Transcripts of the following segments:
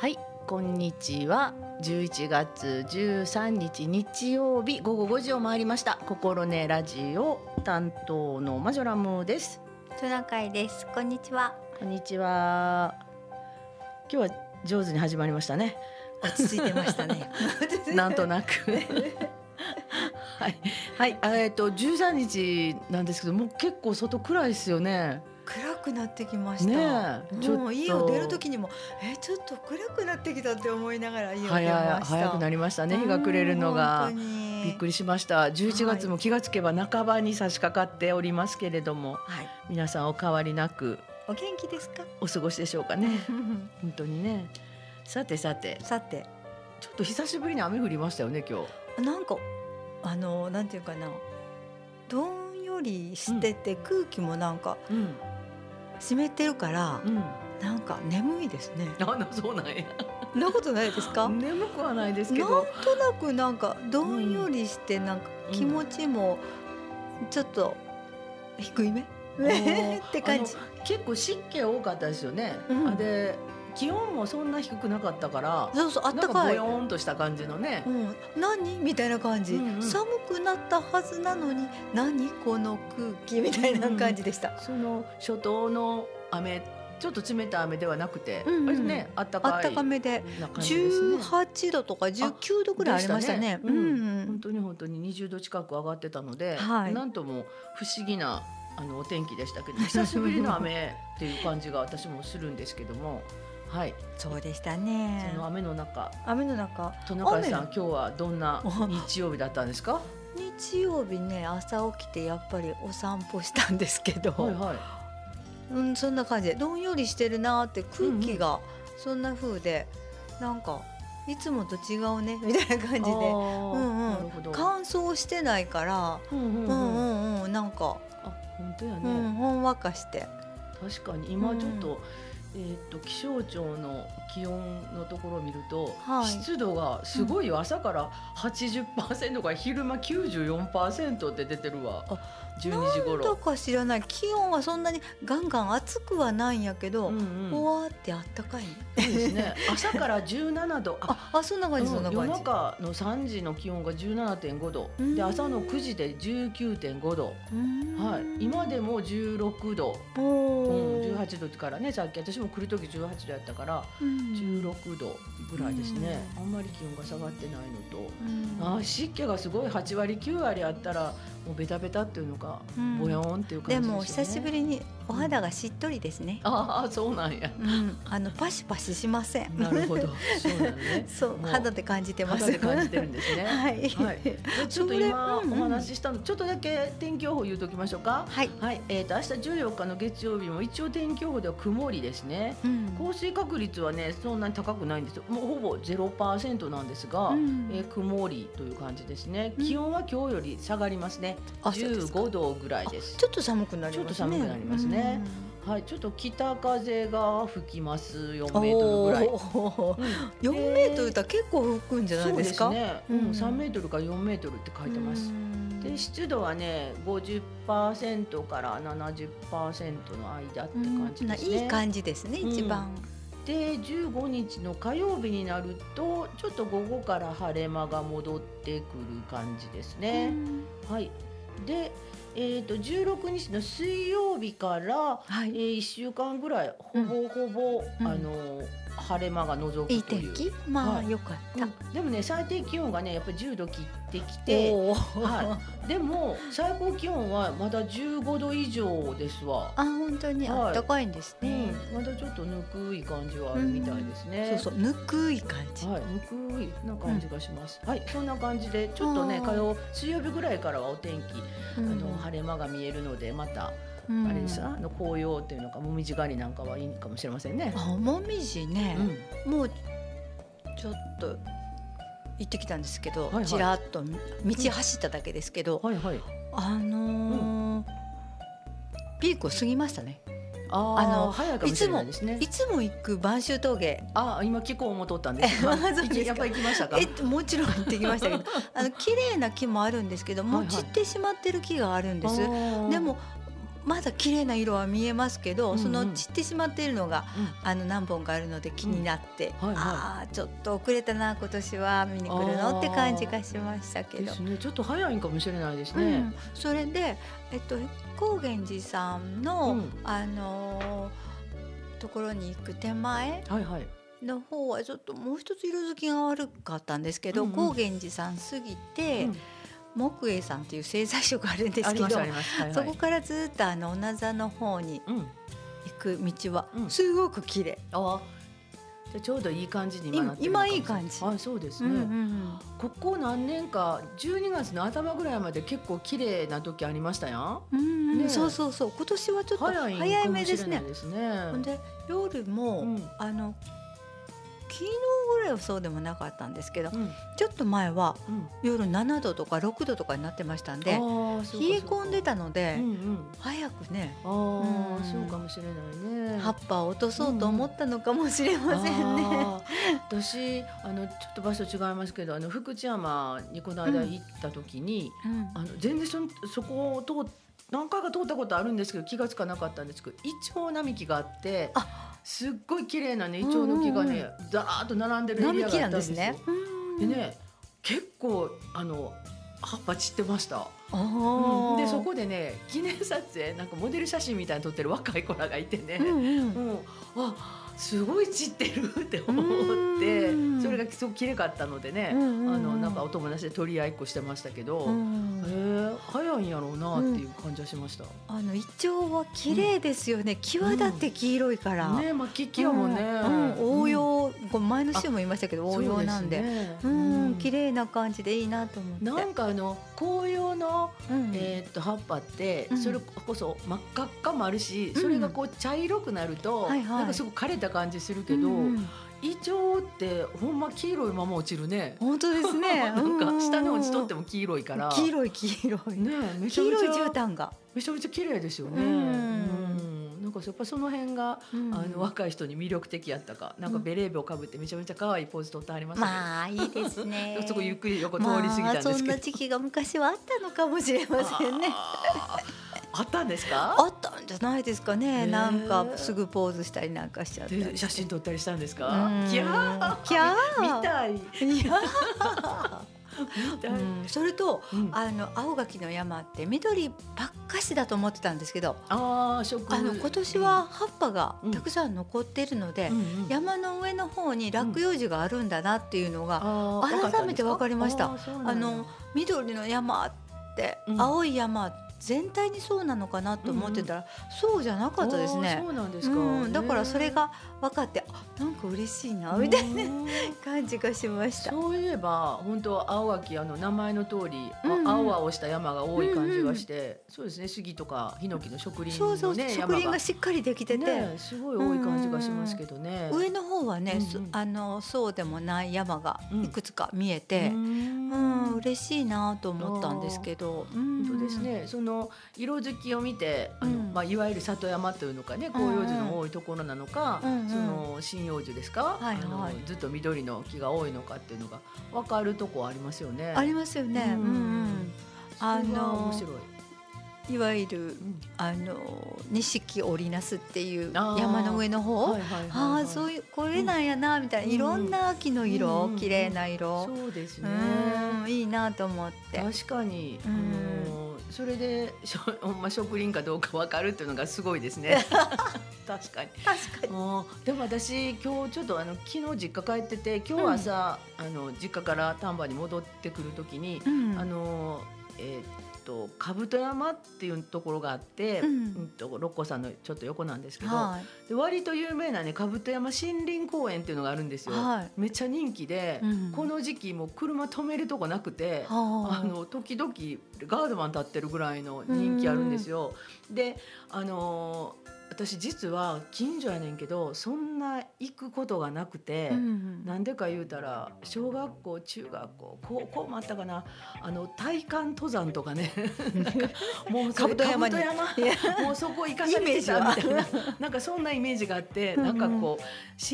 はいこんにちは。11月13日日曜日午後5時を回りました。心根ラジオ担当のマジョラムです。トナカイです。こんにちは。こんにちは。今日は上手に始まりましたね。落ち着いてましたね。なんとなく。はい。はいえっ、と13日なんですけどもう結構外暗いですよね。暗くなってきました。ねもう家を出る時にも、え、ちょっと暗くなってきたって思いながら家を出ま早した。早くなりましたね日が暮れるのが。びっくり。りしました。11月も気がつけば半ばに差し掛かっておりますけれどもはい。皆さんお変わりなくお元気ですか？お過ごしでしょうかね。本当にね。さてさて。さて、ちょっと久しぶりに雨降りましたよね今日。なんかあのなんていうかな、どんよりしてて、空気もなんかうん湿ってるから、うん。なんか眠いですね。あなそうなんや。なことないですか？眠くはないですけなんどとなくなんかどんよりしてなんか気持ちもちょっと低いめ、ー って感じ。結構湿気多かったですよね、うん。あで気温もそんな低くなかったからそうそうあったかい。なんかボヨーンとした感じのね。うん、何？みたいな感じ、うんうん。寒くなったはずなのに何この空気みたいな感じでした、その初冬の雨ちょっと冷たい雨ではなくて、うんうん。割とねあったかいあったかめで。な感じですね。18度とか19度ぐらいありましたね。たね。うん。本当に本当に20度近く上がってたので、はい。なんとも不思議なあのお天気でしたけど久しぶりの雨っていう感じが私もするんですけどもはい。そうでしたね。その雨の中。雨の中。トナカイさん雨。今日はどんな日曜日だったんですか？日曜日ね朝起きてやっぱりお散歩したんですけど、はいはい。うん、そんな感じで。どんよりしてるなーって空気がそんな風で、なんかいつもと違うね みたいな感じで、うんうん。乾燥してないから、うんうんうん。うんうんうん、なんか、あ本当やね、うん、ほんわかして、確かに今ちょっと、えーっと気象庁の気温のところを見ると、はい。湿度がすごいよ、朝から80%から昼間94%って出てるわ。あ12時頃。か知らない。気温はそんなにガンガン暑くはないんやけど、うんうん。ほわーってあったかい、そうですね。朝から17度。あああそんな感じ、そんな夜感じ。中の3時の気温が17.5度。うん。で朝の9時で19.5度、はい、今でも16度、おうん、ー18度からねさっき私も来る時18度やったからうん。16度ぐらいですね、うあんまり気温が下がってないのと。うん。あー湿気がすごい8割9割あったらもうベタベタっていうのか、うん。ボヨーンっていう感じでね。も久しぶりにお肌がしっとりですね。ああそうなんや。うん、あのパシパシしません。なるほど。そうね。そう肌で感じてます。肌で感じてるんですね。はい。はい。でちょっと今お話ししたのちょっとだけ天気予報言うときましょうか。はい。はい、えー、と明日14日の月曜日も一応天気予報では曇りですね。うん。降水確率はねそんなに高くないんですよ。もうほぼ0%なんですが、うん。えー曇りという感じですね。うん。気温は今日より下がりますね、あそうですか15度ぐらいですちょっと寒くなりますね。ちょっと寒くなりますねはい、ちょっと北風が吹きます4メートルぐらい。四メートルだ結構吹くんじゃないですか？そうですね。うん、うん3メートルか4メートルって書いてます。で湿度はね50%から70%の間って感じですね。いい感じですね、うん一番。で15日の火曜日になるとちょっと午後から晴れ間が戻ってくる感じですね。はい。で、えー、と16日の水曜日から、はい。えー、1週間ぐらいほぼほぼ、うんあの晴れ間が覗くといういい天気？まあ、はいよかった。うんでもね最低気温がねやっぱり10度切ってきてはでも最高気温はまだ15度以上ですわ。あ、本当にはいあったかいんですうんね。、まだちょっとぬくい感じはあるみたいですね。そうそう、ぬくい感じ。はい、ぬくいな感じがします。はい、そんな感じでちょっとね火曜水曜日ぐらいからはお天気、うあの晴れ間が見えるのでまた、うんあれですあの紅葉っていうのかもみじ狩りなんかはいいかもしれませんね。あ、もみじねう、ん、もうちょっと行ってきたんですけど、はいはいちらっと道走っただけですけど、はいはい。あのーピークを過ぎましたね。ああのの早いかもいですねい。つも行く播州峠、あ、今聞こう思っとったんです。あまあそうですかやっぱり行きましたか？えもちろん行ってきましたけど、あの綺麗な木もあるんですけど、もうはいはい散ってしまってる木があるんです。でもまだ綺麗な色は見えますけど、うんうん。その散ってしまっているのがうん。あの何本かあるので気になって、うん。はいはい。ああちょっと遅れたな今年は見に来るのって感じがしましたけど。です。ね。ちょっと早いんかもしれないですね。うん、それで、えっと、高原寺さんの、うん。あのーところに行く手前はいはい。の方はちょっともう一つ色づきが悪かったんですけど、うんうん。高原寺さん過ぎて、うん木栄さんっていう製材所があるんですけどそこからずっとあの女座の方にうん。行く道はうん。すごく綺麗。あじゃあちょうどいい感じに今なってる今いい感じ。はいそうですうんね、うんうん。ここ何年か12月の頭ぐらいまで結構綺麗な時ありましたやん。うんうん。ねえ。そうそうそう。今年はちょっと早いめですね。ですね。で夜も、うん。あの昨日ぐらいはそうでもなかったんですけどうん。ちょっと前はうん。夜7度とか6度とかになってましたんでうか冷え込んでたのでかうんうん。早くねああうん。そうかもしれないね。葉っぱを落とそうと思ったのかもしれませんね。あー。私あのちょっと場所違いますけどあの福知山にこの間行った時に、うん。あの全然そのそこを通っ何回か通ったことあるんですけど気がつかなかったんですけどイチョウ並木があってすっごい綺麗なねイチョウの木がね、うんだーっと並んでるエリアがあったんですよ。ね。でね結構あの葉っぱ散ってました。うんでそこでね記念撮影なんかモデル写真みたいに撮ってる若い子らがいてね、うんうんもうあすごい散ってるって思ってうんそれがすごく綺麗かったのでね、うんうんうんあのなんかお友達で取り合いっこしてましたけど、うんへえ早いんやろうなっていう感じはしました。あのイチョウは綺麗ですよね。際立って黄色いから。ねまあキキやもんね。うんうん応うん用、これ前の週も言いましたけど応用なんで。そうすねうん、綺麗な感じでいいなと思って。なんかあの紅葉の、うんと葉っぱってうんそれこそ真っ赤っかもあるし、うんそれがこう茶色くなると、なんかすごく枯れた感じするけど、イチョウってほんま黄色いまま落ちるね。本当ですね。なんか下に落ちとってもも黄色いから。黄色い黄色い。ねえめちゃめちゃ黄色い絨毯が。めちゃめちゃ綺麗ですよね。なんかやっぱその辺が、うんあの若い人に魅力的やったか、なんかベレー帽かぶってめちゃめちゃ可愛いポーズ取ってありましたね。まあいいですね そこゆっくり横通り過ぎたんまあですけど。そんな時期が昔はあったのかもしれませんね。あったんですか？あったんじゃないですかへね。ーなんかすぐポーズしたりなんかしちゃって。で写真撮ったりしたんですか？うん？キャーキャー見たいいや、見たい。うん。それとうん。あの青垣の山って緑ばっかしだと思ってたんですけど、あの今年は葉っぱがたくさん残っているのでう、んうん山の上の方に落葉樹があるんだなっていうのが、改めて分かりました。あの緑の山って、うん。青い山全体にそうなのかなと思ってたら、そうじゃなかったですね。そ。うなんですか。うん、だからそれが分かってあなんか嬉しいなみたいなう ん感じがしました。そういえば本当青垣あの名前の通り、あうんうん。青々した山が多い感じがして、そうですね杉とかヒノキの植林そうそう、のね植林がしっかりできてて、ねすごい多い感じがしますけどね。上の方はね、うんうん。そあのそうでもない山がうん。いくつか見えて、ううん。ん嬉しいなと思ったんですけど、うん。本当です。ね。その色づきを見て、あの、うん。まあいわゆる里山というのかね、広葉樹の多いところなのか、うんうんその針葉樹ですか、はいはいずっと緑の木が多いのかっていうのがわかるとこありますよね。ありますよね。ううんんうんあの面白い。いわゆるうんあの錦織なすっていう山の上の方？はいはいはいはいああそういうこれなんやなみたいな、うんいろんな秋のうん色、うん綺麗な色、そうですね。うんいいなと思って。確かに、うんあのそれでしょ、ほんま植林かどうかわかるっていうのがすごいですね。確かに。確かに。あーでも私今日ちょっとあの昨日実家帰ってて今日朝、あの実家から丹波に戻ってくる時に、うんあのえーっと兜山っていうところがあって、ううんんと六甲山のちょっと横なんですけど、はい。で割と有名なね兜山森林公園っていうのがあるんですよ。はいめっちゃ人気で、うんこの時期もう車止めるとこなくて。はあの時々ガードマン立ってるぐらいの人気あるんですよ。であの私実は近所やねんけどそんな行くことがなくて、うんなんでか言うたら小学校中学校高校もあったかな。あの体幹登山とかね。もうそれ兜山に。兜山。もうそこ行かされてたみたいな。なんかそんなイメージがあってなんん。かこう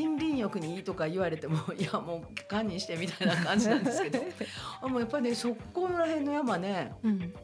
森林浴にいいとか言われてもいやもう堪忍してみたいな感じなんですけど。あもうやっぱりねそこら辺の山ねうん。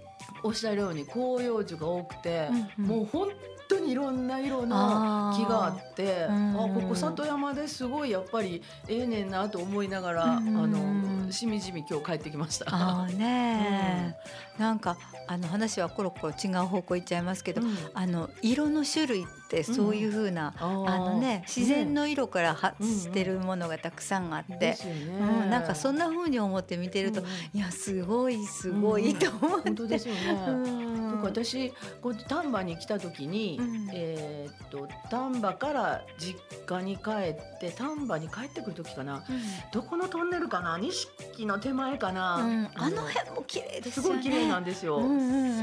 おっしゃるように広葉樹が多くて、うんうん。もう本当にいろんな色の木があってあうん。ここ里山ですごいやっぱりええねんなと思いながら、うん。あのしみじみ今日帰ってきました。あーねー、なんかあの話はコロコロ違う方向行っちゃいますけど、うん。あの色の種類ってそういう風な、あー。あのね自然の色から発うんしてるものがたくさんあって、ですよね。うん、なんかそんな風に思って見てると、うん。うんいやすごいすごいと思って、本当ですよね。うん。なんか私こう丹波に来た時に、うん。えーっと丹波から実家に帰って丹波に帰ってくる時かな。どこのトンネルかな？錦の手前かな、うん。あの辺も綺麗ですすよね。ごい綺麗なんですよ。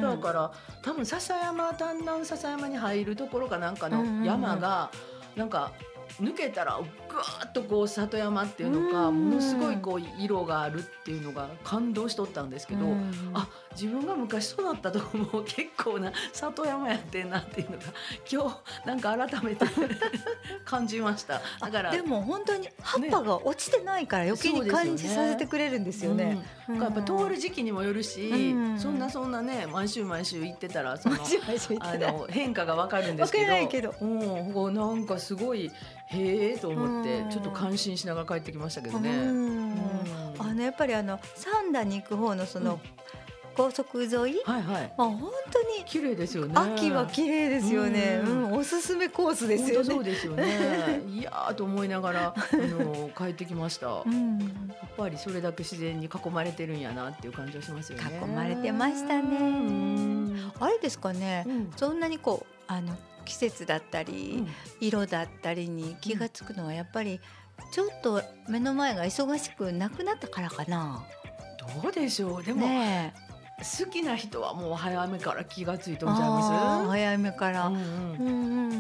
だから多分笹山丹南笹山に入るところかなんかの山がなんか抜けたらぐわーっとこう里山っていうのかうん。うんものすごいこう色があるっていうのが感動しとったんですけど、うん。あ自分が昔育ったとこも 結構な里山やってんなっていうのが今日なんか改めて感じました。だからでも本当に葉っぱが落ちてないから余計に感じさせてくれるんですよね。うん。やっぱ通る時期にもよるし、うん。そんなそんなね毎週毎週行ってたらそのあの変化がわかるんですけど。けど。うん、こうなんかすごいへえと思ってうんちょっと感心しながら帰ってきましたけどうね。あのやっぱりあの三田に行く方のその高速沿い、はいはいまあ本当に綺麗ですよね。秋は綺麗ですよね。ううんん、おすすめコースですよねそう。ですよね。いやーと思いながらあの帰ってきました。やうん、っぱりそれだけ自然に囲まれてるんやなっていう感じがしますよね。囲まれてましたうね。んあれですかね。うんそんなにこうあの季節だったり、うん色だったりに気がつくのはやっぱりちょっと目の前が忙しくなくなったからかな。どうでしょう。でも、ね好きな人はもう早めから気がついえ。とんちゃいます？早めから。ううんんうんうん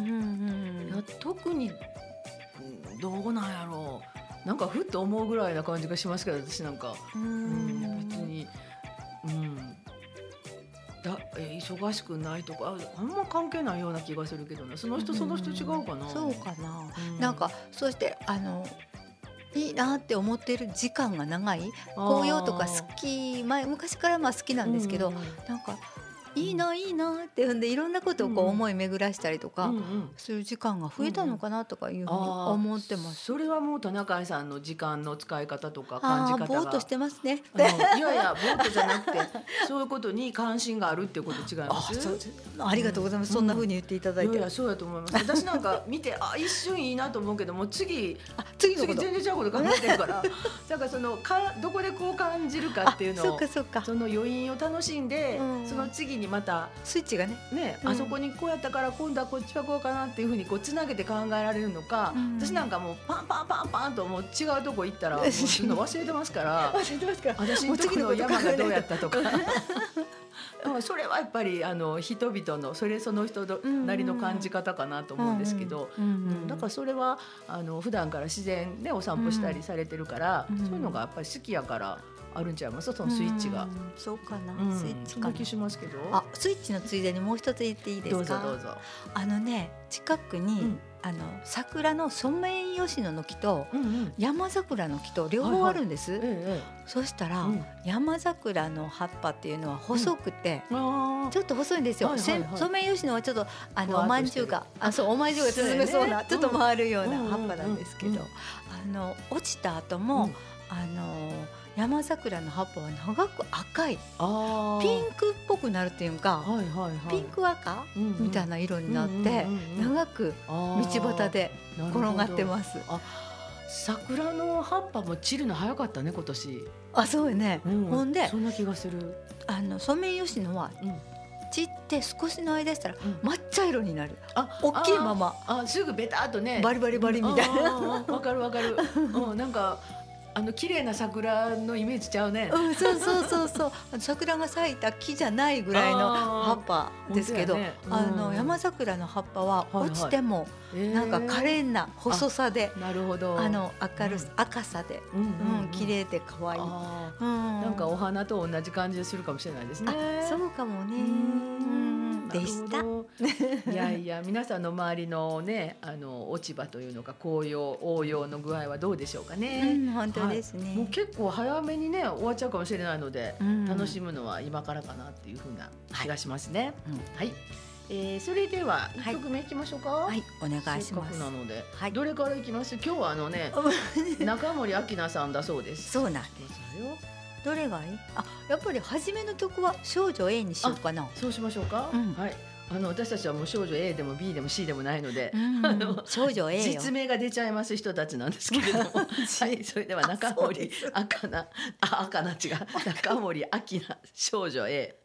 うんいや特にうんどうなんやろうなんかふっと思うぐらいな感じがしますけど私なんか、ううんん。別に、忙しくないとかああんま関係ないような気がするけどなその人その人違うかな。そうかな。うん。なんかそしてあのいいなって思ってる時間が長い？紅葉とか好き前昔からまあ好きなんですけど、うんうん。なんかいいないいなってほんでいろんなことをこううん。思い巡らしたりとかうんうん。する時間が増えたのかなとかいうふうに思ってます。それはもう田中さんの時間の使い方とか感じ方ぼーっとしてますね。いやいやボートじゃなくて そういうことに関心があるっていうこと違いあます？ありがとうございます。そんな風に言っていただいて。いやいやそうやと思います。私なんか見てあ一瞬いいなと思うけども次あ次。次全然違うこと考えてるから。だからそのかどこでこう感じるかっていうのをっか。その余韻を楽しんで、うん。その次にまたスイッチがね。ね、うん。あそこにこうやったから今度はこっちはこうかなっていうふうにこうつなげて考えられるのか、うん。私なんかもうパンパンパンパンともう違うとこ行ったらもう忘れてますから 忘れてますか。私のとこの山がどうやったとか。それはやっぱりあの人々のそれその人なりの感じ方かなと思うんですけど、うん。うん。うん。だからそれはあの普段から自然でお散歩したりされてるから、うん。そういうのがやっぱり好きやからあるんちゃいます？そのスイッチが。う。ん。そうかな、うん。スイッチかしますけど。あスイッチのついでにもう一つ言っていいですか？どうぞどうぞ。あのね近くに、うん。あの桜のソメイヨシノの木と。山桜の木と両方あるんです、ええそしたら、うん。山桜の葉っぱっていうのは細くて、ちょっと細いんですよ。ソメイヨシノはちょっとあのおっとして。るまんじゅうがあそうおまんじゅうが包めそうな ちょっと回るようなうん。葉っぱなんですけど、あの落ちた後も、うんあの山桜の葉っぱは長く赤いあ。ピンクっぽくなるっていうか、はいはいはい。ピンク赤、うんうんみたいな色になって、うんうん長く道道端で転がってす。ます。あ、桜の葉っぱも散るの早かったね今年。あそうよね、うんほんでそんな気がする。あのソメイヨシノはうん。散って少しの間したらうん抹茶色になるあ、大きいままあ。あ、すぐベタっとね。バリバリバリみたいな。な。わかるわかる。うん、なんかあの綺麗な桜のイメージちゃうね。うん、そうそうそうそう。桜が咲いた木じゃないぐらいの葉っぱですけどあ、ねうん。の山桜の葉っぱは落ちてもえー。なんか可憐な細さで、なるほど。あの明るうん。赤さで、うんうんうん。綺麗で可愛い。なんかお花と同じ感じするかもしれないですね。あそうかもね。ううんんでした いやいや皆さんの周りのねあの落ち葉というのか紅葉応用の具合はどうでしょうかうね。ん、本当ですね。もう結構早めにね終わっちゃうかもしれないので、うん楽しむのは今からかなっていうふうな気がしますね。うんはい、えー、それでははい一曲目いきましょうか。はい、お願いします。なので、はいどれからいきます？今日はあのね 中森明菜さんだそうです。そうなんどうぞよどれがいい？あ、やっぱり初めの曲は少女 A にしようかな。そうしましょうか？うんはい。あの私たちはもう少女 A でも B でも C でもないので、うんあの少女 A よ。実名が出ちゃいます人たちなんですけれども はいそれでは中森赤菜あ赤菜違う中森明菜少女 A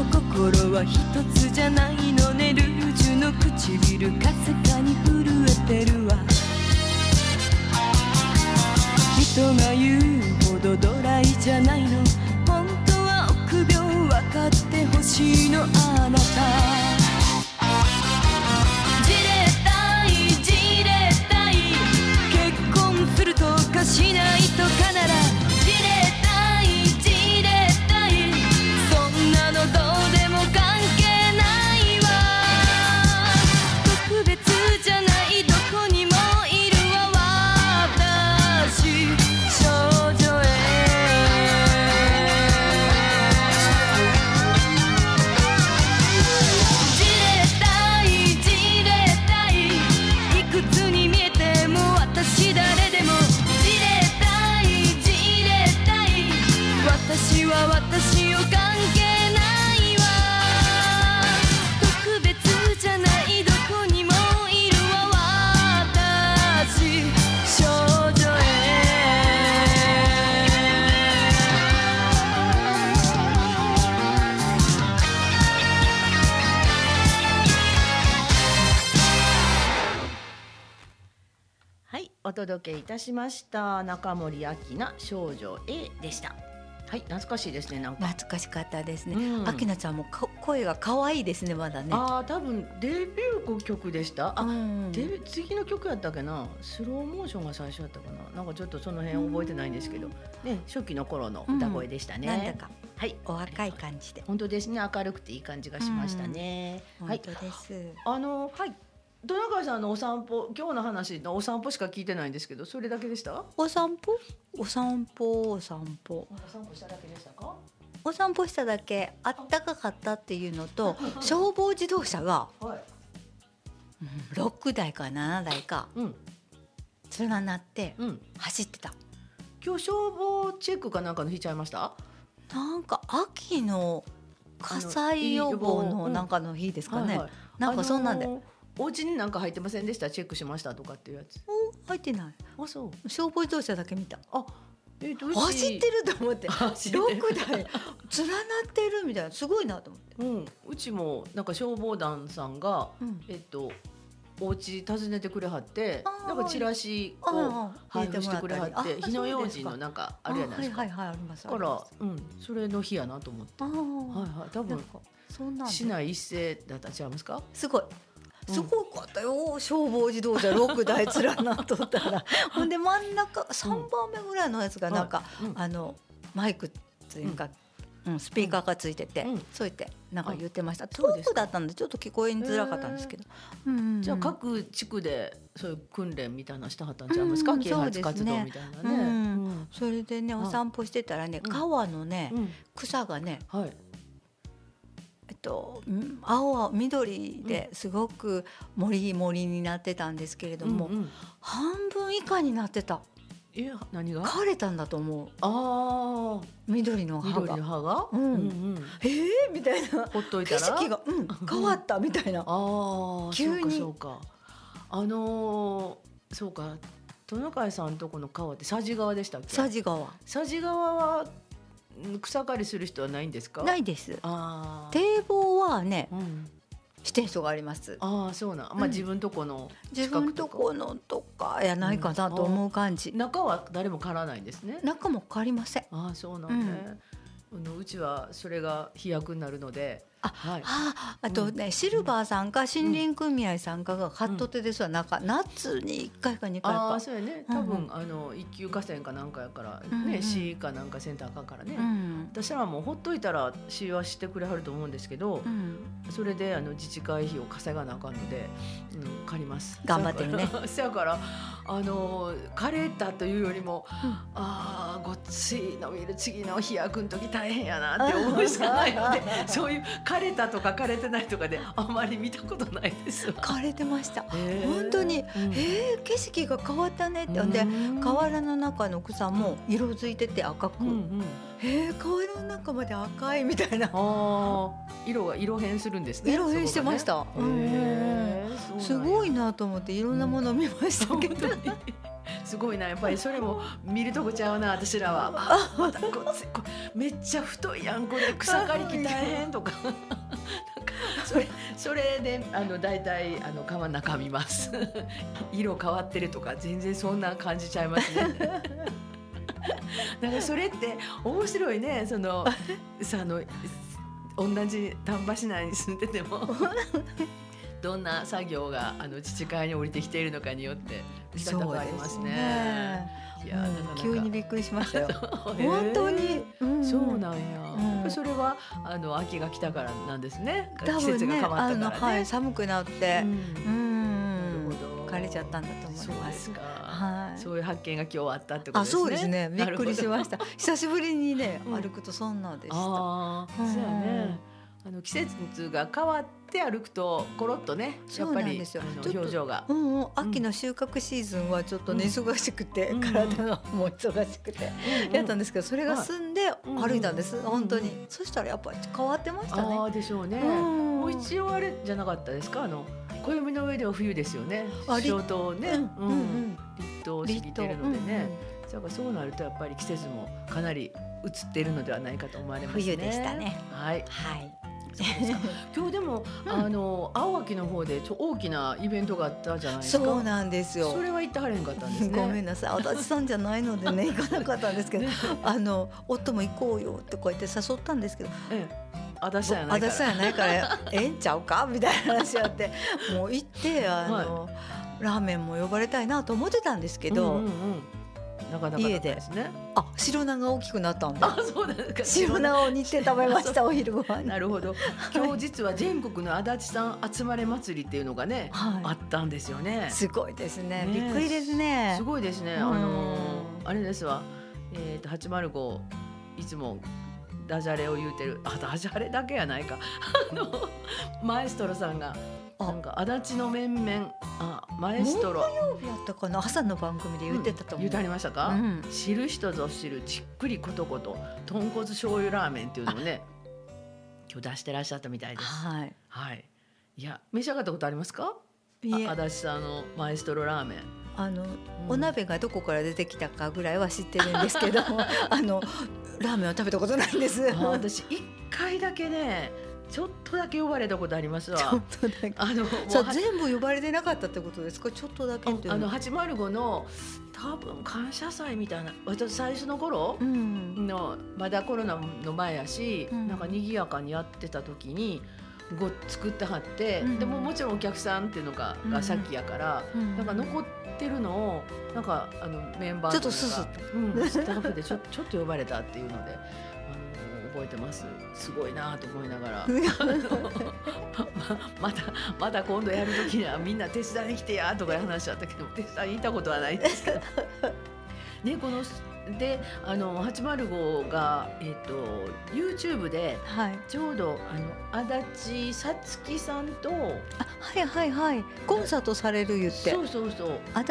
と心は一つじゃないのね。ルージュの唇かすかに震えてるわ。人が言うほどドライじゃないの。本当は臆病分かってほしいのあなた。じれたいじれたい。結婚するとかしないとか。届けいたしました。中森明菜少女 A でした。はい懐かしいですねなんか。懐かしかったですね。うん。あきなちゃんもか声が可愛いですねまだね。ああ多分デビュー曲でした？あ、うんデビ次の曲やったっけな？スローモーションが最初やったかな？なんかちょっとその辺覚えてないんですけど。ね初期の頃の歌声でしたね、なんだか。はい。お若い感じで。本当ですね。明るくていい感じがしましたね、はい。本当です。あのはい戸中さんのお散歩今日の話のお散歩しか聞いてないんですけどそれだけでした？お散歩？お散歩お散歩。お散歩しただけでしたか？お散歩しただけ。あったかかったっていうのと消防自動車がはい。6台か7台かうん。連なってうん。走ってた。今日消防チェックかなんかの引いちゃいました？なんか秋の火災予防のなんかの日ですかね。はいはい。なんかそんなんで、あのーお家になんか入ってませんでした？チェックしましたとかっていうやつ。お入ってない。あそう。消防自動車だけ見た。あえっ、とう。ち走ってると思って。六台連なってるみたいな。すごいなと思って。うん。うちもなんか消防団さんがうん。えっ、とお家訪ねてくれはってなんかチラシを配布してくれはってあ火の用心のなんかあるじゃないですか。あはいはいはいあります。だからうんそれの日やなと思って。はいはい。多分市内一斉だったんちゃいますか？すごい。うん。すごかったよ、消防自動車六台連なっとったら ほんで真ん中三番目ぐらいのやつがなんか、うん。あのマイクっていうか、うん。スピーカーがついてて、うん。そう言ってなんか言ってました。そうですか？遠くだったんでちょっと聞こえづらかったんですけど、うんうんうん。じゃあ各地区でそういう訓練みたいなのしてはったんちゃいますか、うん啓発活動みたいなね。うん。それでねはいお散歩してたらねうん。川のね、うん。草がねはい。えっと、ん青は緑ですごく森森になってたんですけれども、うんうん半分以下になってたえ何が？枯れたんだと思うああ緑の葉緑がの葉が？うんうんえー、みたいなほっといたら？景色が、うん、変わったみたいなああ急にそうか。あのー、そうか。トナカイさんとこの川って佐治川でしたっけ？佐治川佐治川はん草刈りする人はないんですか？。ないいです。堤防はねうん。してる人がありますああそうなん。まあ、うん自分とこの自分とこのとかやないかなと思う感じ、中は誰も刈らないんですね？中も変わりませんああそうなんね、あのうちはそれが飛躍になるのであはい。ああとね、シルバーさんか森林組合さんかが買っとってですわ、なんか夏に1回か2回か。ああそうやね。うん多分、あの一級河川かなんかやからうんうんね、市かなんかセンターかんからね、うん私らもうほっといたら市はしてくれはると思うんですけど、うん。それであの自治会費を稼がなあかんので、うん、借ります。頑張ってるね。せやからあの枯れたというよりも、うん。ああごっついの見る次の飛躍の時大変やなって思うしかないので そういう枯れたとか枯れてないとかであんまり見たことないですわ。枯れてました。へー。本当に。うん。えー、景色が変わったねって。でうん河原の中の草も色づいてて赤く、うんうん。えー、河原の中まで赤いみたいな。色が色変するんですね。色変してました。ね。すごいななと思っていろんなもの見ましたけど、本当にすごいな。やっぱりそれも見るとこちゃうな私らは。あまたここめっちゃ太いやんこれ草刈り機大変とか。なんかそれそれであの大体あの川の中見ます。色変わってるとか全然そんな感じちゃいますね。なんかそれって面白いね。その さあの同じ丹波市内に住んでてもどんな作業があの自治会に降りてきているのかによって見方がありますね。いや急にびっくりしましたよ。本当に、ん。そうなんや、うん。それはあの秋が来たからなんですね。多季節分ねが変わったあのからね、はい寒くなってううん。枯れちゃったんだと思いそうまですすか、はい。そういう発見が今日あったってことあですね。そうですね。びっくりしました。久しぶりにねうん。歩くとそんなでした。そうやね。あの季節が変わって歩くとコロッとね、やっぱり表情が。うんうん、秋の収穫シーズンはちょっとね、うん忙しくて、うん体がもう忙しくて、やったんですけどそれが済んでうん歩いたんです、うん本当に、そしたらやっぱり変わってましたねああでしょうね。うんもう一応あれじゃなかったですか？あの暦の上では冬ですよね。小冬ね、うんうんうん立冬を過ぎてるのでね。だからそうなるとやっぱり季節もかなり移っているのではないかと思われますね。冬でしたね。はい。はい 今日でも、うん。あの青秋の方でちょ大きなイベントがあったじゃないですか。そうなんですよ。それは行ってはれへんかったんですね。ごめんなさい。足立さんじゃないのでね 行かなかったんですけど、ね。あの夫も行こうよってこうやって誘ったんですけどええ、あだしやないから。足立さんやないから ええんちゃうか？みたいな話あってもう行ってあの、ラーメンも呼ばれたいなと思ってたんですけど、うんうんうん、なかなかだったですね。あ白菜が大きくなったんであ、そうなんですか。白菜を煮て食べましたお昼ご飯に。なるほど。今日実は全国の足立さん集まれ祭りっていうのがね、あはったんですよねい、。すごいですねねびっくりですねすごいですね。うんあのーあれですわ。えっ、と八マル五いつもダジャレを言うてる。あダジャレだけやないか。あのマエストロさんがあなんか足立の面々。あマエストロ。木曜日やったかな？朝の番組で言ってたと思う、言ってありましたか、うん。知る人ぞ知るじっくりことこと。豚骨醤油ラーメンっていうのをね今日出してらっしゃったみたいです。はい。はい。いや召し上がったことありますか？いえ。あ足立さんのマエストロラーメン。あの、ん。お鍋がどこから出てきたかぐらいは知ってるんですけど あのラーメンは食べたことないんです。あ私一回だけねちょっとだけ呼ばれたことありますわ。ちょっとだけ。あの 全部呼ばれてなかったってことですか？ちょっとだけっていうあのは805の多分感謝祭みたいな私最初の頃うん。のまだコロナの前やし、うん。なんか賑やかにやってた時にご作ってはって、うん。でももちろんお客さんっていうのが,、うん。が先やから、うん。なんか残ってるのをなんかあのメンバーちょっとすすっうん、スタッフでちょちょっと呼ばれたっていうので。覚えてます。すごいなと思いながら。ままたまた今度やる時にはみんな手伝いに来てやとかいう話だったけど手伝いに行ったことはないですけど。ねこのであの805が、えっと YouTube ではい。ちょうどあの足立さつきさんとあはいはいはい。コンサートされる言って。そうそうそう。足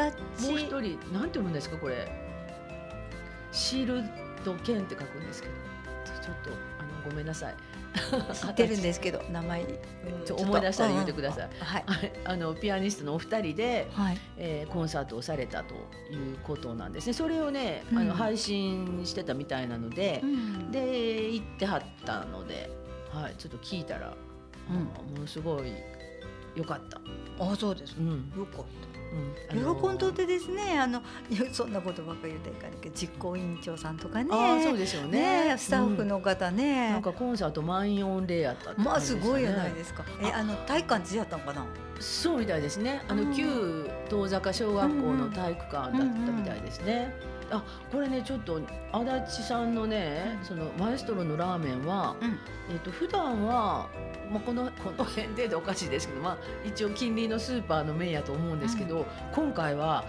もう一立人なんて読むんですかこれ。シールド剣って書くんですけどちょっとあのごめんなさい。知ってるんですけど 名前。ちょ思い出したら言ってください。うんうんはい。はい。あのピアニストのお二人で、はい。えーコンサートをされたということなんですね。それをね、あうん。の配信してたみたいなので、でで行ってはったので、はい、ちょっと聞いたら、うん。あものすごい良かった。あそうです。うん。よかっうん。た喜んとってですねあのそんなことばっかり言うたらいかんけど実行委員長さんとかね。ああそうですよね。ねスタッフの方うん。ね、なんかコンサート満員御礼やったってまあすごいやないですか。えあ。の体育館地やったんかな？そうみたいですね。あの、うん。旧東坂小学校の体育館だったみたいですね、あこれねちょっと足立さんのね、うんそのマエストロのラーメンは、うんえっと普段はまあこの この辺ででおかしいですけど、まあ一応近隣のスーパーの麺やと思うんですけど、今回は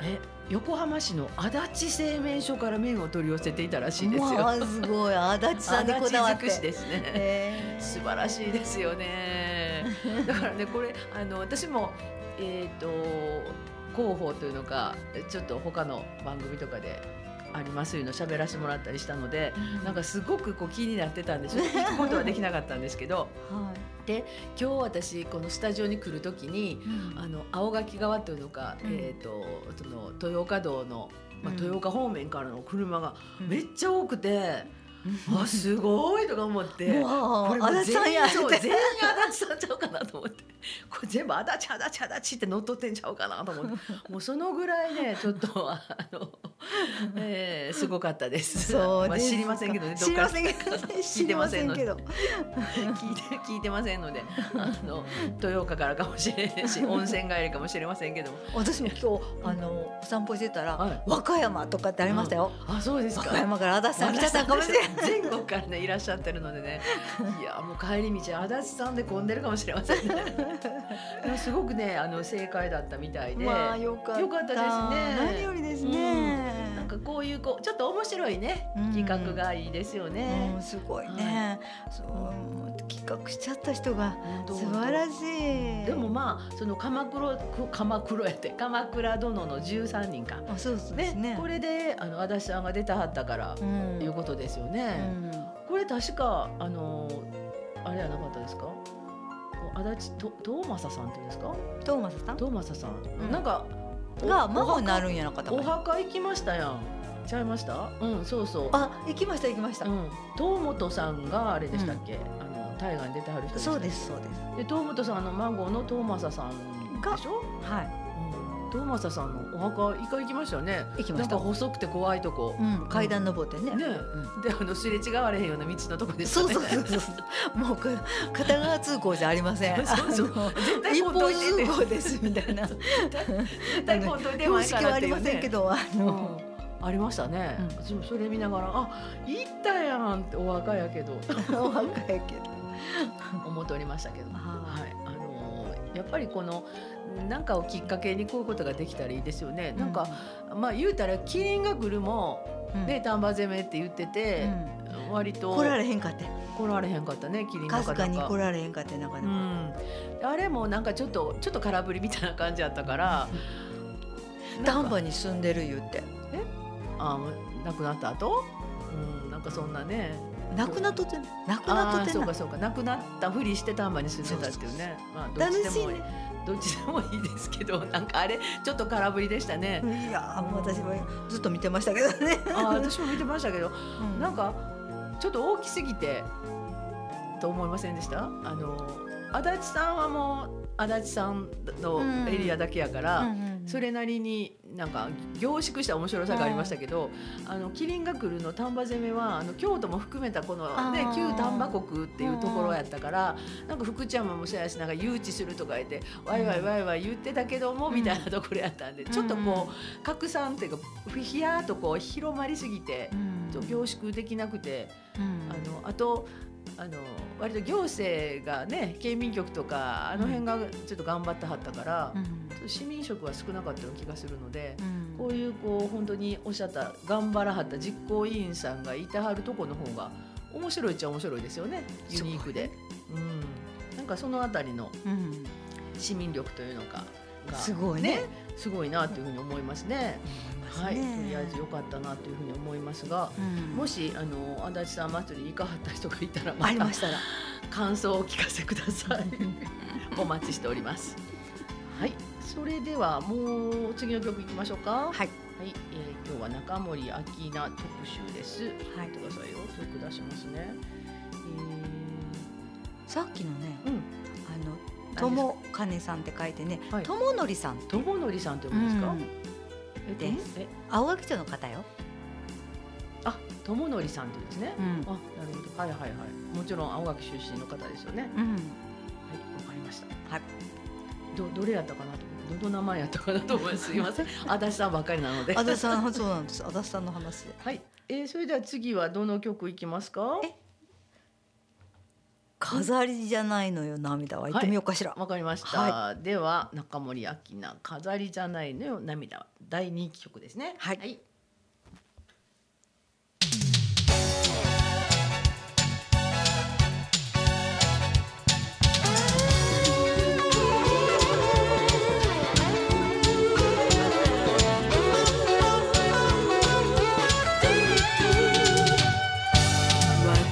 え横浜市の足立製麺所から麺を取り寄せていたらしいですよ。すごい足立さんにこだわって。足ですね。素晴らしいですよね。だからねこれあの私もえっ、と広報というのかちょっと他の番組とかでありますいうの喋らせてもらったりしたので、なんかすごくこう気になってたんでちょっと 聞くことはできなかったんですけど。は今日私このスタジオに来る時にい。あの青垣川というのか、うん。えっ、とその豊岡道の、まあ、うん。豊岡方面からの車がうん。めっちゃ多くて。あすごいとか思って。そう全員足立さんちゃうかなと思って これ全部足立足立足立って乗っ取ってんちゃうかなと思って。もうそのぐらいねちょっとあの、えー、すごかったです。そうですか。まあ、知りませんけどねどっから。知りませんけど。聞いてませんので知りま聞いて聞いてませんのであの豊岡からかもしれないし温泉帰りかもしれませんけども。私も今日あのお散歩してたら、はい。和歌山とかってありましたよ。あそうですか。和歌山から足立さん来ちゃったかもしれない。全国からねいらっしゃってるのでね。いやもう帰り道足立さんで混んでるかもしれませんね すごくねあの正解だったみたいで、まあよかった。よかったですね何よりですね。なんかこういうこうちょっと面白いねうん企画がいいですよねうん、。すごいね。そうもう企画しちゃった人が素晴らしい。でもまあその鎌倉鎌倉やって鎌倉殿の13人か。あそうそうですね。これであの足立さんが出たはったから、うんいうことですようね。んこれ確かあのあれやなかったですか？足立と東正さんっていうんですか？トーマスさん？東正さん、うん。なんかおが孫になるんやなかったかおな墓行きましたやん。ちゃいました？うんそうそう。あ行きました行きました、うん、東本さんがあれでしたっけ、あの大河に出てはる人そうですそうです。で東本さんの孫の東正さんでしょ、はいうん、東正さんのお墓一回行きましたよね。行きました。なんか細くて怖いとこ、うん、階段登ってね。ね。うん。であのすれ違われへんような道のとこですそうそうそうそう。もうか片側通行じゃありません。そうそう。絶対一方通行ですみたいな。絶対混んどいて標識はありません。けどあうん。の、ありましたね、うん私もそれ見ながらあ行ったやんってお若やけど。お若やけど。思っておりましたけど、ははい、あのーやっぱりこのなんかをきっかけにこういうことができたらいいですよね。なんか、まあ言うたらキリンが来るもうん。ね丹波攻めって言ってて、割と来られへんかって。来られへんかったねキリンなか。すかに来られへんかってなかなか、うん、あれもなんかちょっとちょっと空振りみたいな感じやったから 丹波に住んでる言って。あ亡くなった後？うんなんかそんなね亡くなっとって亡くなっとってそうかそうか。亡くなったふりして丹波に住んでたっていうねまあどっちでもいい。ね。どっちでもいいですけど なんかあれちょっと空振りでしたね。いやーもう私もずっと見てましたけどね、あー私も見てましたけど。うん。なんかちょっと大きすぎてと思いませんでした？あの足立さんはもう足立さんのエリアだけやから、うんうんそれなりになんか凝縮した面白さがありましたけど、あのキリンが来るの丹波攻めはあの京都も含めたこのね旧丹波国っていうところやったからなんか福ちゃんもそうやしなんか誘致するとか言ってワイワイワイワイ言ってたけども、うん。みたいなところやったんでちょっとこう拡散っていうかひやーっとこう広まりすぎてうん。凝縮できなくてうん。あのあとあの割と行政がね県民局とかあの辺がちょっと頑張ってはったから。うん。市民色は少なかったような気がするので、うん。こういうこう本当におっしゃった頑張らはった実行委員さんがいてはるとこの方が面白いっちゃ面白いですよねユニークで。うん、なんかそのあたりのうん。市民力というのかがすごいね。すごいなというふうに思いますね。はい、とねりあえず良かったなというふうに思いますが。うんもしあの足立さん祭りに行かはった人がいたらまたありましたら感想をお聞かせください。お待ちしております。はい、それではもう次の曲いきましょうか。はい、はいえー今日は中森明菜特集です。はいくださいよ。曲出しますね。さっきのねえー、うん、あの友金さんって書いてねはい友則さん友則さんって読むんですか？うんえっとですえ、青垣町の方よあ、友則さんって言うんですね。うんあ、なるほど。はいはいはい。もちろん青垣出身の方ですよね。うんはい、わかりました。はいどどれやったかなとどの名前やったかなと思います。すいません。足立さんばっかりなので。足立さんそうなんです足立さんの話ではい。えー、それでは次はどの曲いきますか？え飾りじゃないのよ涙は言ってみようかしら、わかりました。はでは中森明菜飾りじゃないのよ涙は大人気曲ですね。はい。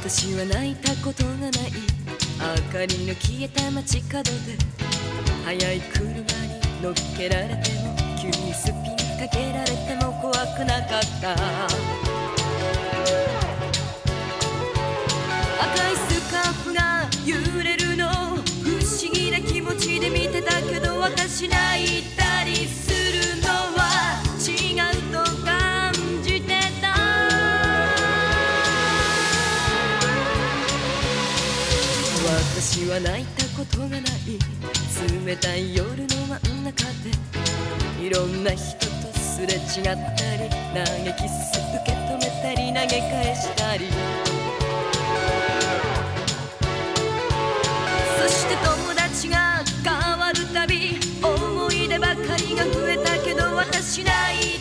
私は泣いたことがない明かりの消えた街角で速い車に乗っけられても急にスピンかけられても怖くなかった。赤いスカーフが揺れるの。不思議な気持ちで見てたけど私泣いて。ことがない冷たい夜の真ん中でいろんな人とすれ違ったり投げキス受け止めたり投げ返したり。そして友達が変わるたび思い出ばかりが増えたけど私泣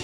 い。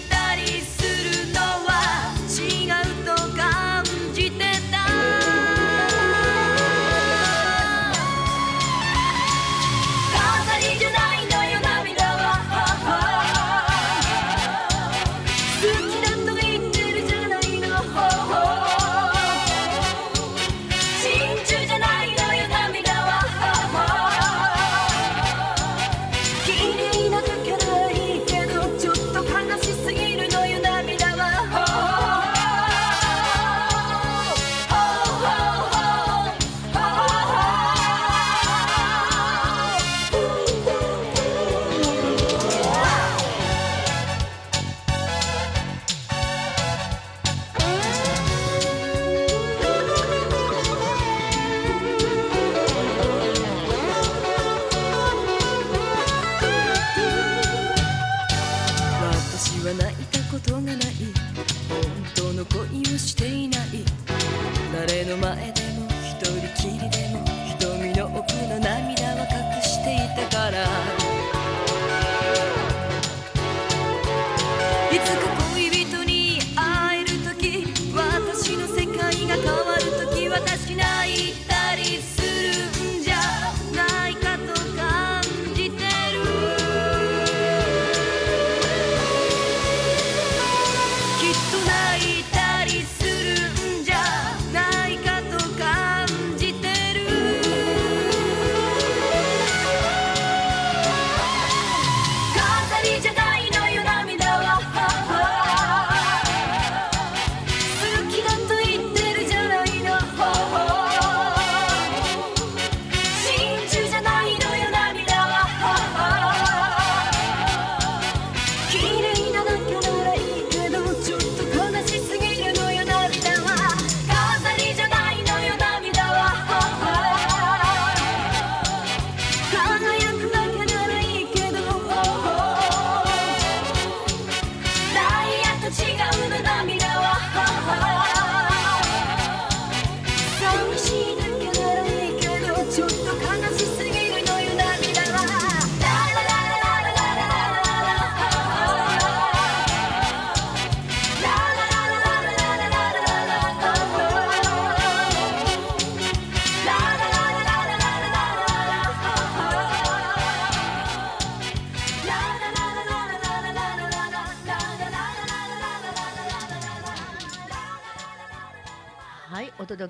いつか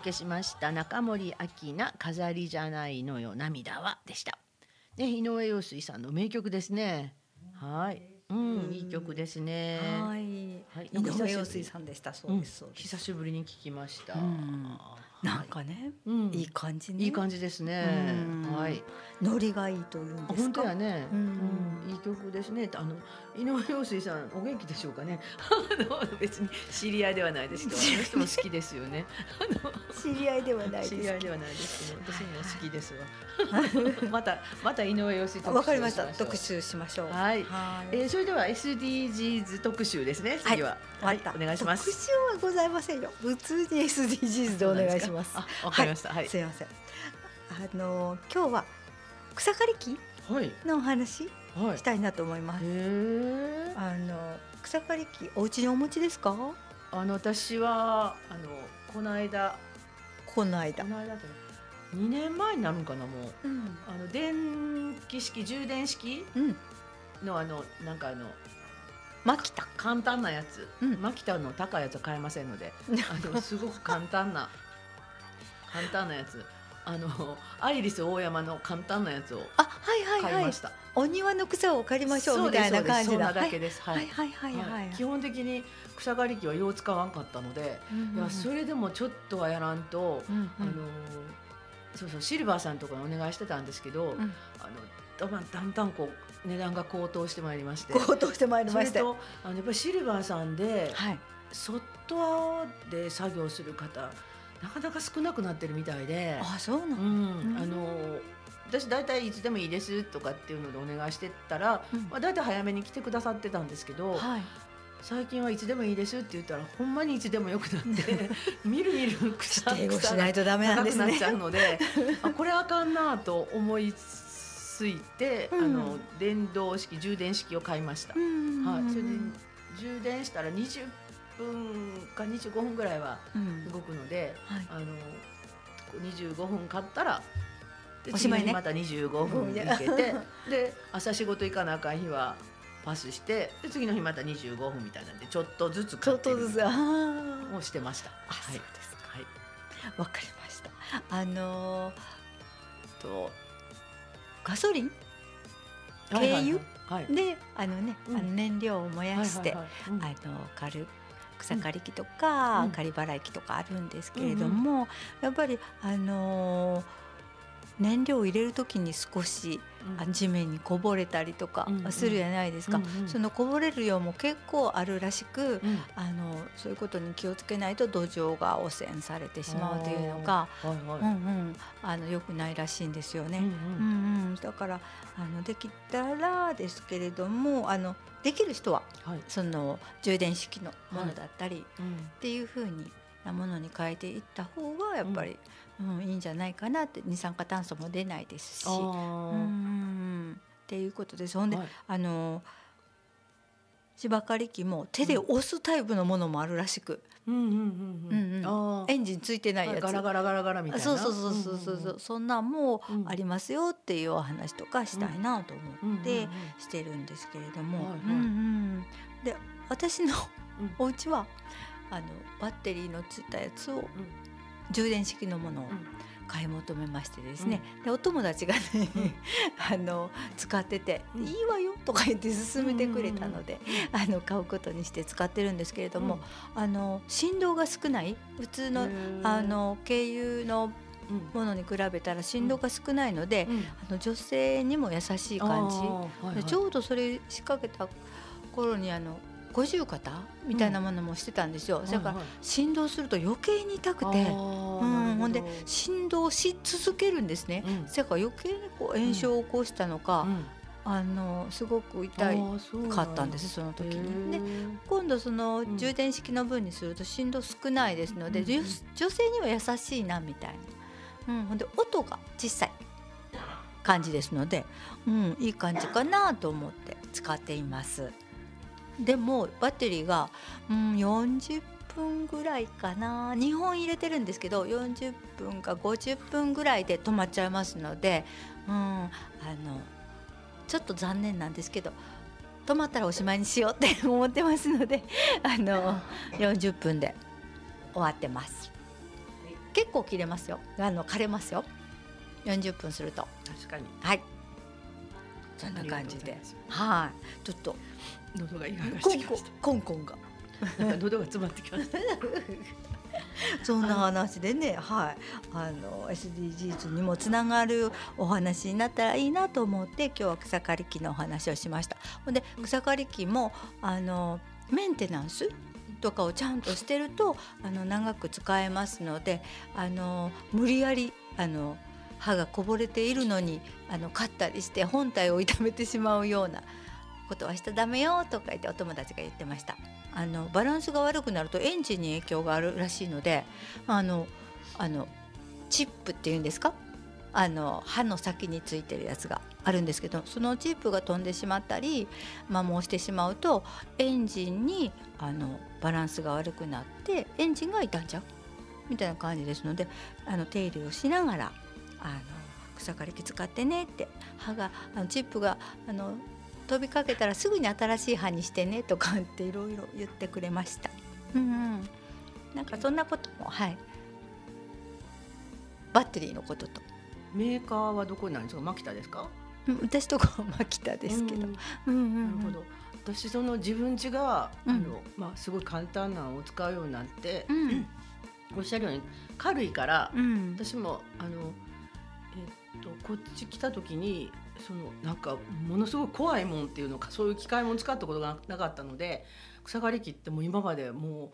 届けしました中森明菜飾りじゃないのよ涙はでした。ね井上陽水さんの名曲ですね。はい。うん、いい曲ですね。はい。はい井上陽水さんでした。そうです。久しぶりに聞きました。うんなんかね、うんいい感じね。いい感じですねうん。はい。ノリがいいというんあですか？本当やね、ううんん、いい曲ですね。あの井上陽水さんお元気でしょうかね？あの別に知り合いではないですけど、あの人も好きですよね。知り合いではないです。知り合いではないですけど、私も好きですわ。またまた井上陽水わかりました。特集しましょう。はいはい。えー、それでは SDGs 特集ですね。次は、はいお願いします。特集はございませんよ。普通に SDGs でお願いします。あ、わかりました。はい。すいません。あの今日は草刈り機はい。のお話はい。したいなと思います。あの草刈り機お家にお持ちですか？あの私はあのこの間この間こ。の間と2年前になるんかなもううん。あの電気式充電式うん。のあのなんかあのマキタ。簡単なやつ、うんマキタの高いやつは買えませんので あのすごく簡単な簡単なやつあのアイリス大山の簡単なやつをあ、はいはいはい買いまし。た、お庭の草を借りましょうみたいな感じだ。そうですそんなだけですははいいはいはいはいはい。基本的に草刈り機はよう使わんかったので、うんいやそれでもちょっとはやらんと、うんうんあのそうそうシルバーさんとかにお願いしてたんですけど、んあのだんだんこう値段が高騰してまいりまして。高騰してまいりまして。それとあのやっぱりシルバーさんではい。ソフトアで作業する方なかなか少なくなってるみたいで、あ、そうなんうんあの私大体いつでもいいですとかっていうのでお願いしてたら、うんまあ、大体早めに来てくださってたんですけど、はい。最近はいつでもいいですって言ったらほんまにいつでもよくなって みるみる草英語しないとダメなんですねなっち。ゃうのであこれあかんなと思いついて、うんあの電動式充電式を買いました。うんはい、それで充電したら20分か25分ぐらいはうん動くので、はい。あのこう25分買ったらでおしまいねまた25分行けてで朝仕事行かなあかん日はパスしてで次の日また25分みたいなんでちょっとずつちょ買っとずつ。をしてました。あ、はい。そうですか。はいわかりました。あのーとガソリン？軽油はいはい。であのね、うん。あの燃料を燃やして、はいはいはい。あの刈る草刈り機とか、うん。刈り払い機とかあるんですけれども、やっぱりあのー燃料を入れる時に少し地面にこぼれたりとかするやないですか、うんうん。そのこぼれる量も結構あるらしく、うん。あのそういうことに気をつけないと土壌が汚染されてしまうというのが、はいはいうんうん、あの良くないらしいんですよね。うんうん。うん、だからあのできたらですけれどもあのできる人ははい。その充電式のものだったり、うん。っていう風になものに変えていった方がやっぱり、うんいいんじゃないかなって二酸化炭素も出ないですし。あうんっていうことです。ほんで、はい。あの芝刈り機も手で押すタイプのものもあるらしく、うんうんうんうん。うんあー。エンジンついてないやつ。ガラガラガラガラみたいな。そうそうそうそうそうそう、そんなんもうんありますよっていうお話とかしたいなと思ってうんうんうん。してるんですけれども、で私のうん。お家はあのバッテリーのついたやつをうん充電式のものをうん。買い求めましてですね、でお友達がね、あの使ってて「うん。いいわよ」とか言って勧めてくれたので、あの買うことにして使ってるんですけれども、あの振動が少ない普通のあ、の軽油のうん。ものに比べたら振動が少ないので、うん。あの女性にも優しい感じ、はいはい。でちょうどそれ仕掛けた頃にあの五十肩？みたいなものもしてたんですよ、だから振動すると余計に痛くて、うん、ほんで振動し続けるんですね。うん。だから余計にこう炎症を起こしたのか、うん。あのすごく痛いかったんですその時に。で今度そのん。充電式の分にすると振動少ないですので、女性には優しいなみたいな、うん、ほんで音が小さい感じですので、うん、いい感じかなと思って使っています。でもバッテリーが、うん、40分ぐらいかな。2本入れてるんですけど40分か50分ぐらいで止まっちゃいますので、うん、あのちょっと残念なんですけど止まったらおしまいにしようって思ってますので あの40分で終わってます。結構切れますよ。あの枯れますよ。40分すると。確かに。はい。そんな感じで。はい。ちょっと喉がイガイガしコンコンコンコンが。喉が詰まってきました。そんな話でね、はい、あの SDGs にもつながるお話になったらいいなと思って今日は草刈り機のお話をしました。ほんで草刈り機もあのメンテナンスとかをちゃんとしてるとあの長く使えますのであの無理やりあの歯がこぼれているのにあの買ったりして本体を傷めてしまうようなことはしちゃダメよとか言ってお友達が言ってました。あのバランスが悪くなるとエンジンに影響があるらしいのであのあのチップっていうんですか？あの歯の先についてるやつがあるんですけどそのチップが飛んでしまったり摩耗してしまうとエンジンにあのバランスが悪くなってエンジンが傷んじゃうみたいな感じですのであの手入れをしながらあの草刈り機使ってねって歯があのチップがあの飛びかけたらすぐに新しい歯にしてねとかっていろいろ言ってくれました。うんうん、なんかそんなこともはい。バッテリーのことと、メーカーはどこになるんですか？牧田ですかうん、私とかは牧田ですけど、うん。うんうんうん。なるほど。私その自分家が、うん。あのまあ、すごい簡単なのを使うようになって、うん。おっしゃるように軽いから、うん。私もあの、えっとこっち来た時にそのなんかものすごい怖いもんっていうのかそういう機械も使ったことがなかったので草刈り機ってもう今までも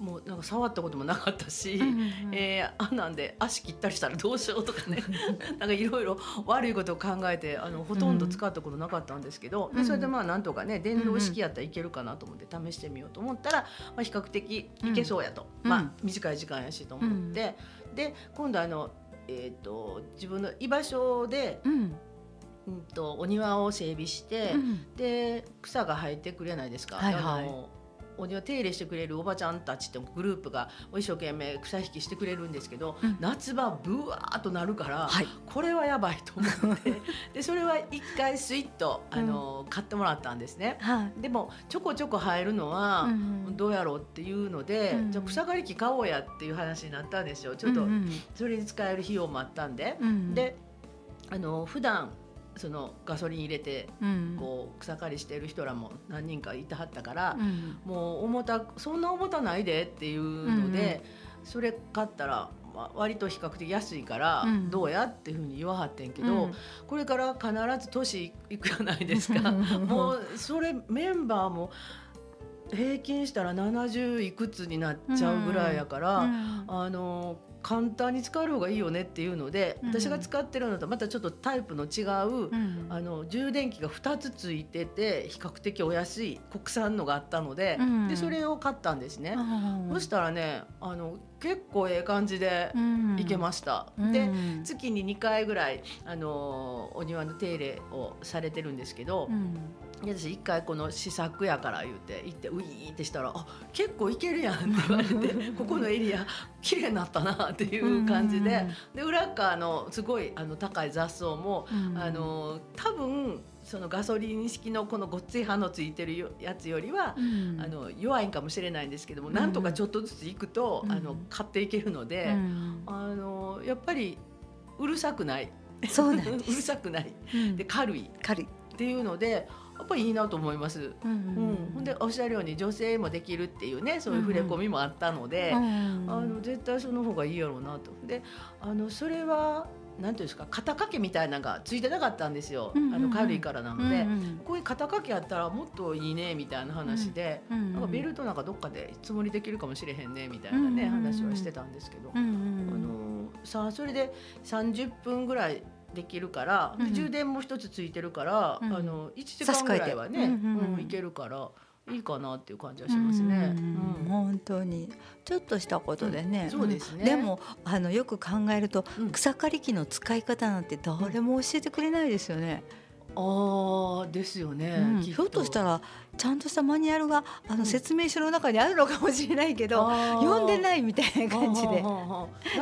うもうなんか触ったこともなかったし。うんうんえーあんなんで足切ったりしたらどうしようとかね。なんかいろいろ悪いことを考えてあのほとんど使ったことなかったんですけど、うんでそれでまあなんとかね電動式やったらいけるかなと思って試してみようと思ったら、まあ、比較的いけそうやと、うん。まあ、短い時間やしと思って、で今度あの、えー、と自分の居場所で、うんうん、とお庭を整備して、うん。で草が生えてくれないですか？はいはい。あのお庭手入れしてくれるおばちゃんたちってグループが一生懸命草引きしてくれるんですけど、うん。夏場ブワーっとなるから、はい。これはやばいと思って でそれは一回スイッとあの、買ってもらったんですね。はい。でもちょこちょこ生えるのは、うんどうやろうっていうので、うんじゃあ草刈り機買おうやっていう話になったんですよ。ちょっとうんそれに使える費用もあったんで。うん。であの普段そのガソリン入れてうん。こう草刈りしてる人らも何人かいてはったから、うん。もう重たそんな重たないでっていうので、それ買ったら、まあ、割と比較的安いから、うん。どうやっていうふうに言わはってんけど、うん。これから必ず年いくじゃないですか。もうそれメンバーも平均したら70いくつになっちゃうぐらいやから。うん。あの簡単に使える方がいいよねっていうので、うん。私が使ってるのとまたちょっとタイプの違う、うん。あの充電器が2つついてて比較的お安い国産のがあったので,、うん。でそれを買ったんですね。うん。そしたらねあの結構ええ感じでうん。いけました。うん。で月に2回ぐらいあのお庭の手入れをされてるんですけど、私一回この試作やから言って行ってウィーってしたら「あ結構いけるやん」って言われて「ここのエリア綺麗になったな」っていう感じでで裏側のすごいあの高い雑草も、うんあの多分そのガソリン式のこのごっつい刃のついてるよやつよりは、うんあの弱いんかもしれないんですけども、うんなんとかちょっとずつ行くと、うんあの買っていけるので、うんあのやっぱりうるさくない。そうなんで うるさくない。うん。で軽い。っ軽い。ていうのでやっぱりいいなと思います。ううんん、ほんでおっしゃるように女性もできるっていうねそういう触れ込みもあったので、うんあの絶対その方がいいやろうなと。であのそれはなんていうんですか肩掛けみたいなのがついてなかったんですよ、うんうんうん。あの軽いからなので、うんこういう肩掛けあったらもっといいねみたいな話で、うんなんかベルトなんかどっかでつもりできるかもしれへんねみたいなね、うんうんうん。話はしてたんですけど、うんうんあのさあそれで30分ぐらいできるから、でうん。充電も一つついてるから、うんあの1時間ぐらいはね、うんいけるからいいかなっていう感じはしますね。うんうん本当に。ちょっとしたことでね、うん。そうですね。ん。でもあのよく考えると、うん。草刈り機の使い方なんて誰も教えてくれないですよね、ああですよね、ひょっとしたららちゃんとしたマニュアルがあうん。の説明書の中にあるのかもしれないけど、読んでいないみたいな感じで。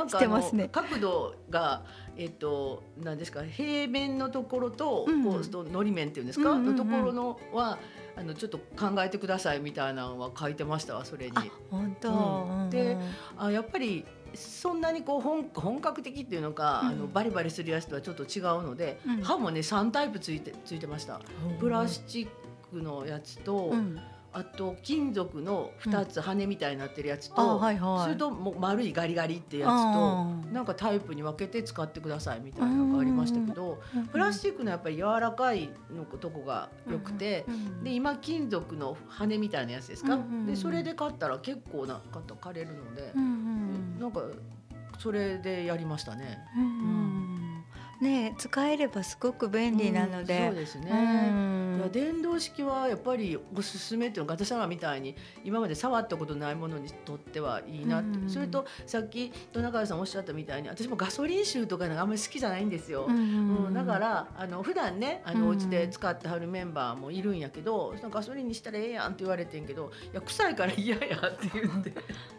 してますね。角度がえっと何ですか平面のところと、うんこうとのり面っていうんですか、うんうんうん。のところのはあのちょっと考えてくださいみたいなのは書いてましたわそれに。あ本当、うん。であやっぱりそんなにこう本本格的っていうのか、うん。あのバリバリするやつとはちょっと違うので、うん。刃もね3タイプついてついてました。プラスチックのやつと、うんあと金属の2つ羽みたいになってるやつと、あはいはい。それともう丸いガリガリってやつとなんかタイプに分けて使ってくださいみたいなのがありましたけどプラスチックのやっぱり柔らかいのとこが良くて。うんで今金属の羽みたいなやつですか、うんうんうん。でそれで買ったら結構な方借れるのでう、んうんなんかそれでやりましたね。うんうんねえ使えればすごく便利なので、うんそうですね、うん。いや電動式はやっぱりおすすめっていうのが私らみたいに今まで触ったことないものにとってはいいなって、うんそれとさっき戸中さんおっしゃったみたいに私もガソリン臭とかなんかあんまり好きじゃないんですよ。うんうん、だからあの普段ねあのおうん家で使ってはるメンバーもいるんやけど、そのガソリンにしたらええやんって言われてんけどいや臭いから嫌やって言って。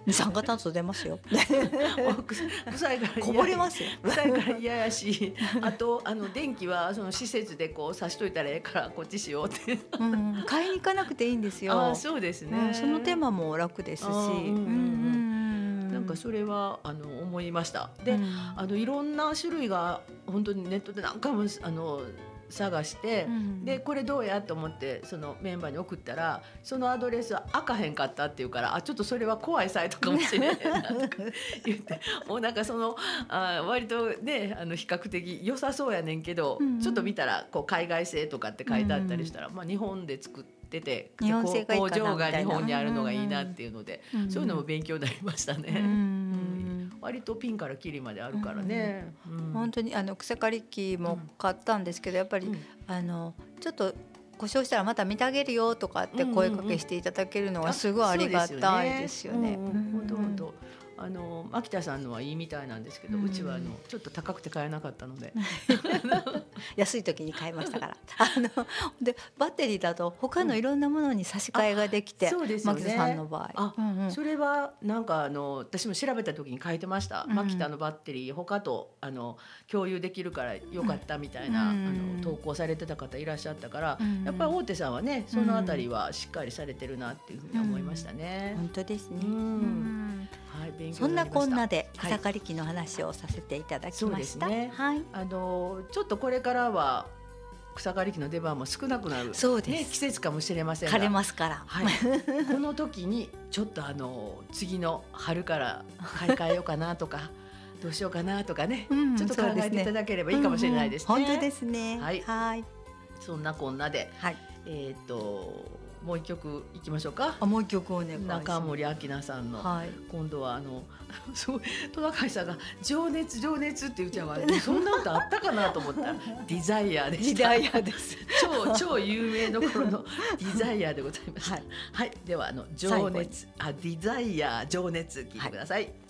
二酸化炭素出ますよ。臭いから嫌や。こぼれますよ。臭いから嫌やしあとあの電気はその施設でこう差しといたらええからこっちしようって。うん買いに行かなくていいんですよ。ああそうですね、うんその手間も楽ですし。なんかそれはあの思いました。で、うん。あのいろんな種類が本当にネットで何回もあの探して、うん。でこれどうやと思ってそのメンバーに送ったらそのアドレスは開かへんかったっていうからあちょっとそれは怖いサイトかもしれないなとか言って もうなんかそのあ割とねあの比較的良さそうやねんけど、うん。うんちょっと見たらこう海外製とかって書いてあったりしたら、まあ、日本で作ってて日本製がいい工場が日本にあるのがいいなっていうので、うん。そういうのも勉強になりましたね。うんうん割とピンからキリまであるからね。うん本当にあの草刈り機も買ったんですけどやっぱり、うん。あのちょっと故障したらまた見てあげるよとかって声かけしていただけるのはすごいありがたいですよね。本当本当。あの秋田さんのはいいみたいなんですけど、ううんちはあのちょっと高くて買えなかったので、安い時に買いましたから。あのでバッテリーだと他のいろんなものに差し替えができて、うですよね。牧田さんの場合。あうんうん。それはなんかあの私も調べた時に書いてました。うんマキタのバッテリー他とあの共有できるからよかったみたいな、うんあの投稿されてた方いらっしゃったから、うんやっぱり大手さんはねそのあたりはしっかりされてるなっていうふうに思いましたね。本当ですね。うん。うんはい勉強そんなこんなではい草刈り機の話をさせていただきました。ですねはい。あのちょっとこれからは草刈り機の出番も少なくなるそうですね、季節かもしれませんが枯れますから。はい、この時にちょっとあの次の春から買い替えようかなとか どうしようかなとかね、うんちょっと考えていただければいいかもしれないですね。うんうん本当ですね。はいはい。そんなこんなで、はい。えっ、ともう一曲いきましょうか。あもう一曲お願い。中森明菜さんの、はい。今度はあの すごいトナカイさんが情熱情熱って言っちゃうわそんな歌あったかなと思ったら ディザイアでした。時代やです。超超有名どころのディザイアでございました。ははいい、ではあの情熱あディザイア情熱聞いてください。「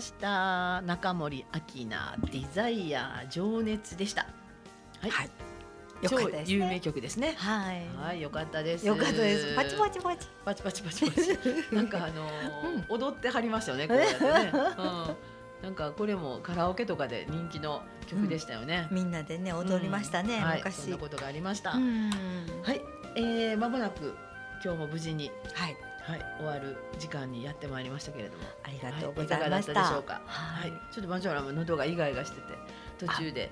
ました中森明菜デザイア情熱でした。はい、はい。よか超ったです有名ね。曲ですね。はい。はいよかったです。よかったです。パチパチパチ。パチパチパチパチ。なんかあのー踊ってはりましたよね こうやってね、うん、なんかこれもカラオケとかで人気の曲でしたよね、みんなでね踊りましたね、うん。はい、昔。そんなことがありました、うん。はい、えー、間もなく今日も無事にはいはい終わる時間にやってまいりましたけれども。ありがとうはいございました,、かがだったでしょうか？は、はいいちょっとマジョラも喉がイガイガしてて途中で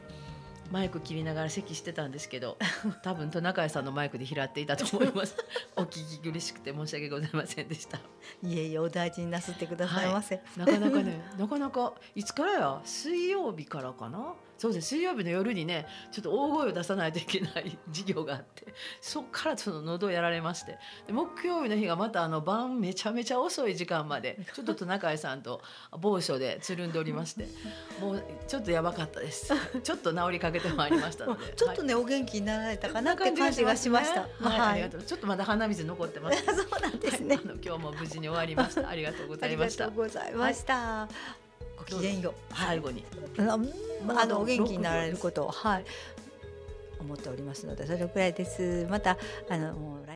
マイク切りながら咳してたんですけど 多分トナカイさんのマイクで拾っていたと思います。お聞き苦しくて申し訳ございませんでした。いえいえお大事になすってくださいませ、なかなかねなかなかいつからや？水曜日からかな？そうです。水曜日の夜にねちょっと大声を出さないといけない 授業があってそっからその喉をやられましてで木曜日の日がまたあの晩めちゃめちゃ遅い時間まで ちょっとトナカイさんと某所でつるんでおりましてもうちょっとやばかったです。ちょっと治りかけてまいりましたのでちょっとね、お元気になられたかなって感じがしました。はい、ありがとう。ちょっとまだ鼻水残ってます。そうなんですね。はい。今日も無事に終わりました。ありがとうございました。ありがとうございました。ごきげんよう。最後に。あのお元気になられることをはい。思っておりますのでそれくらいです。またあの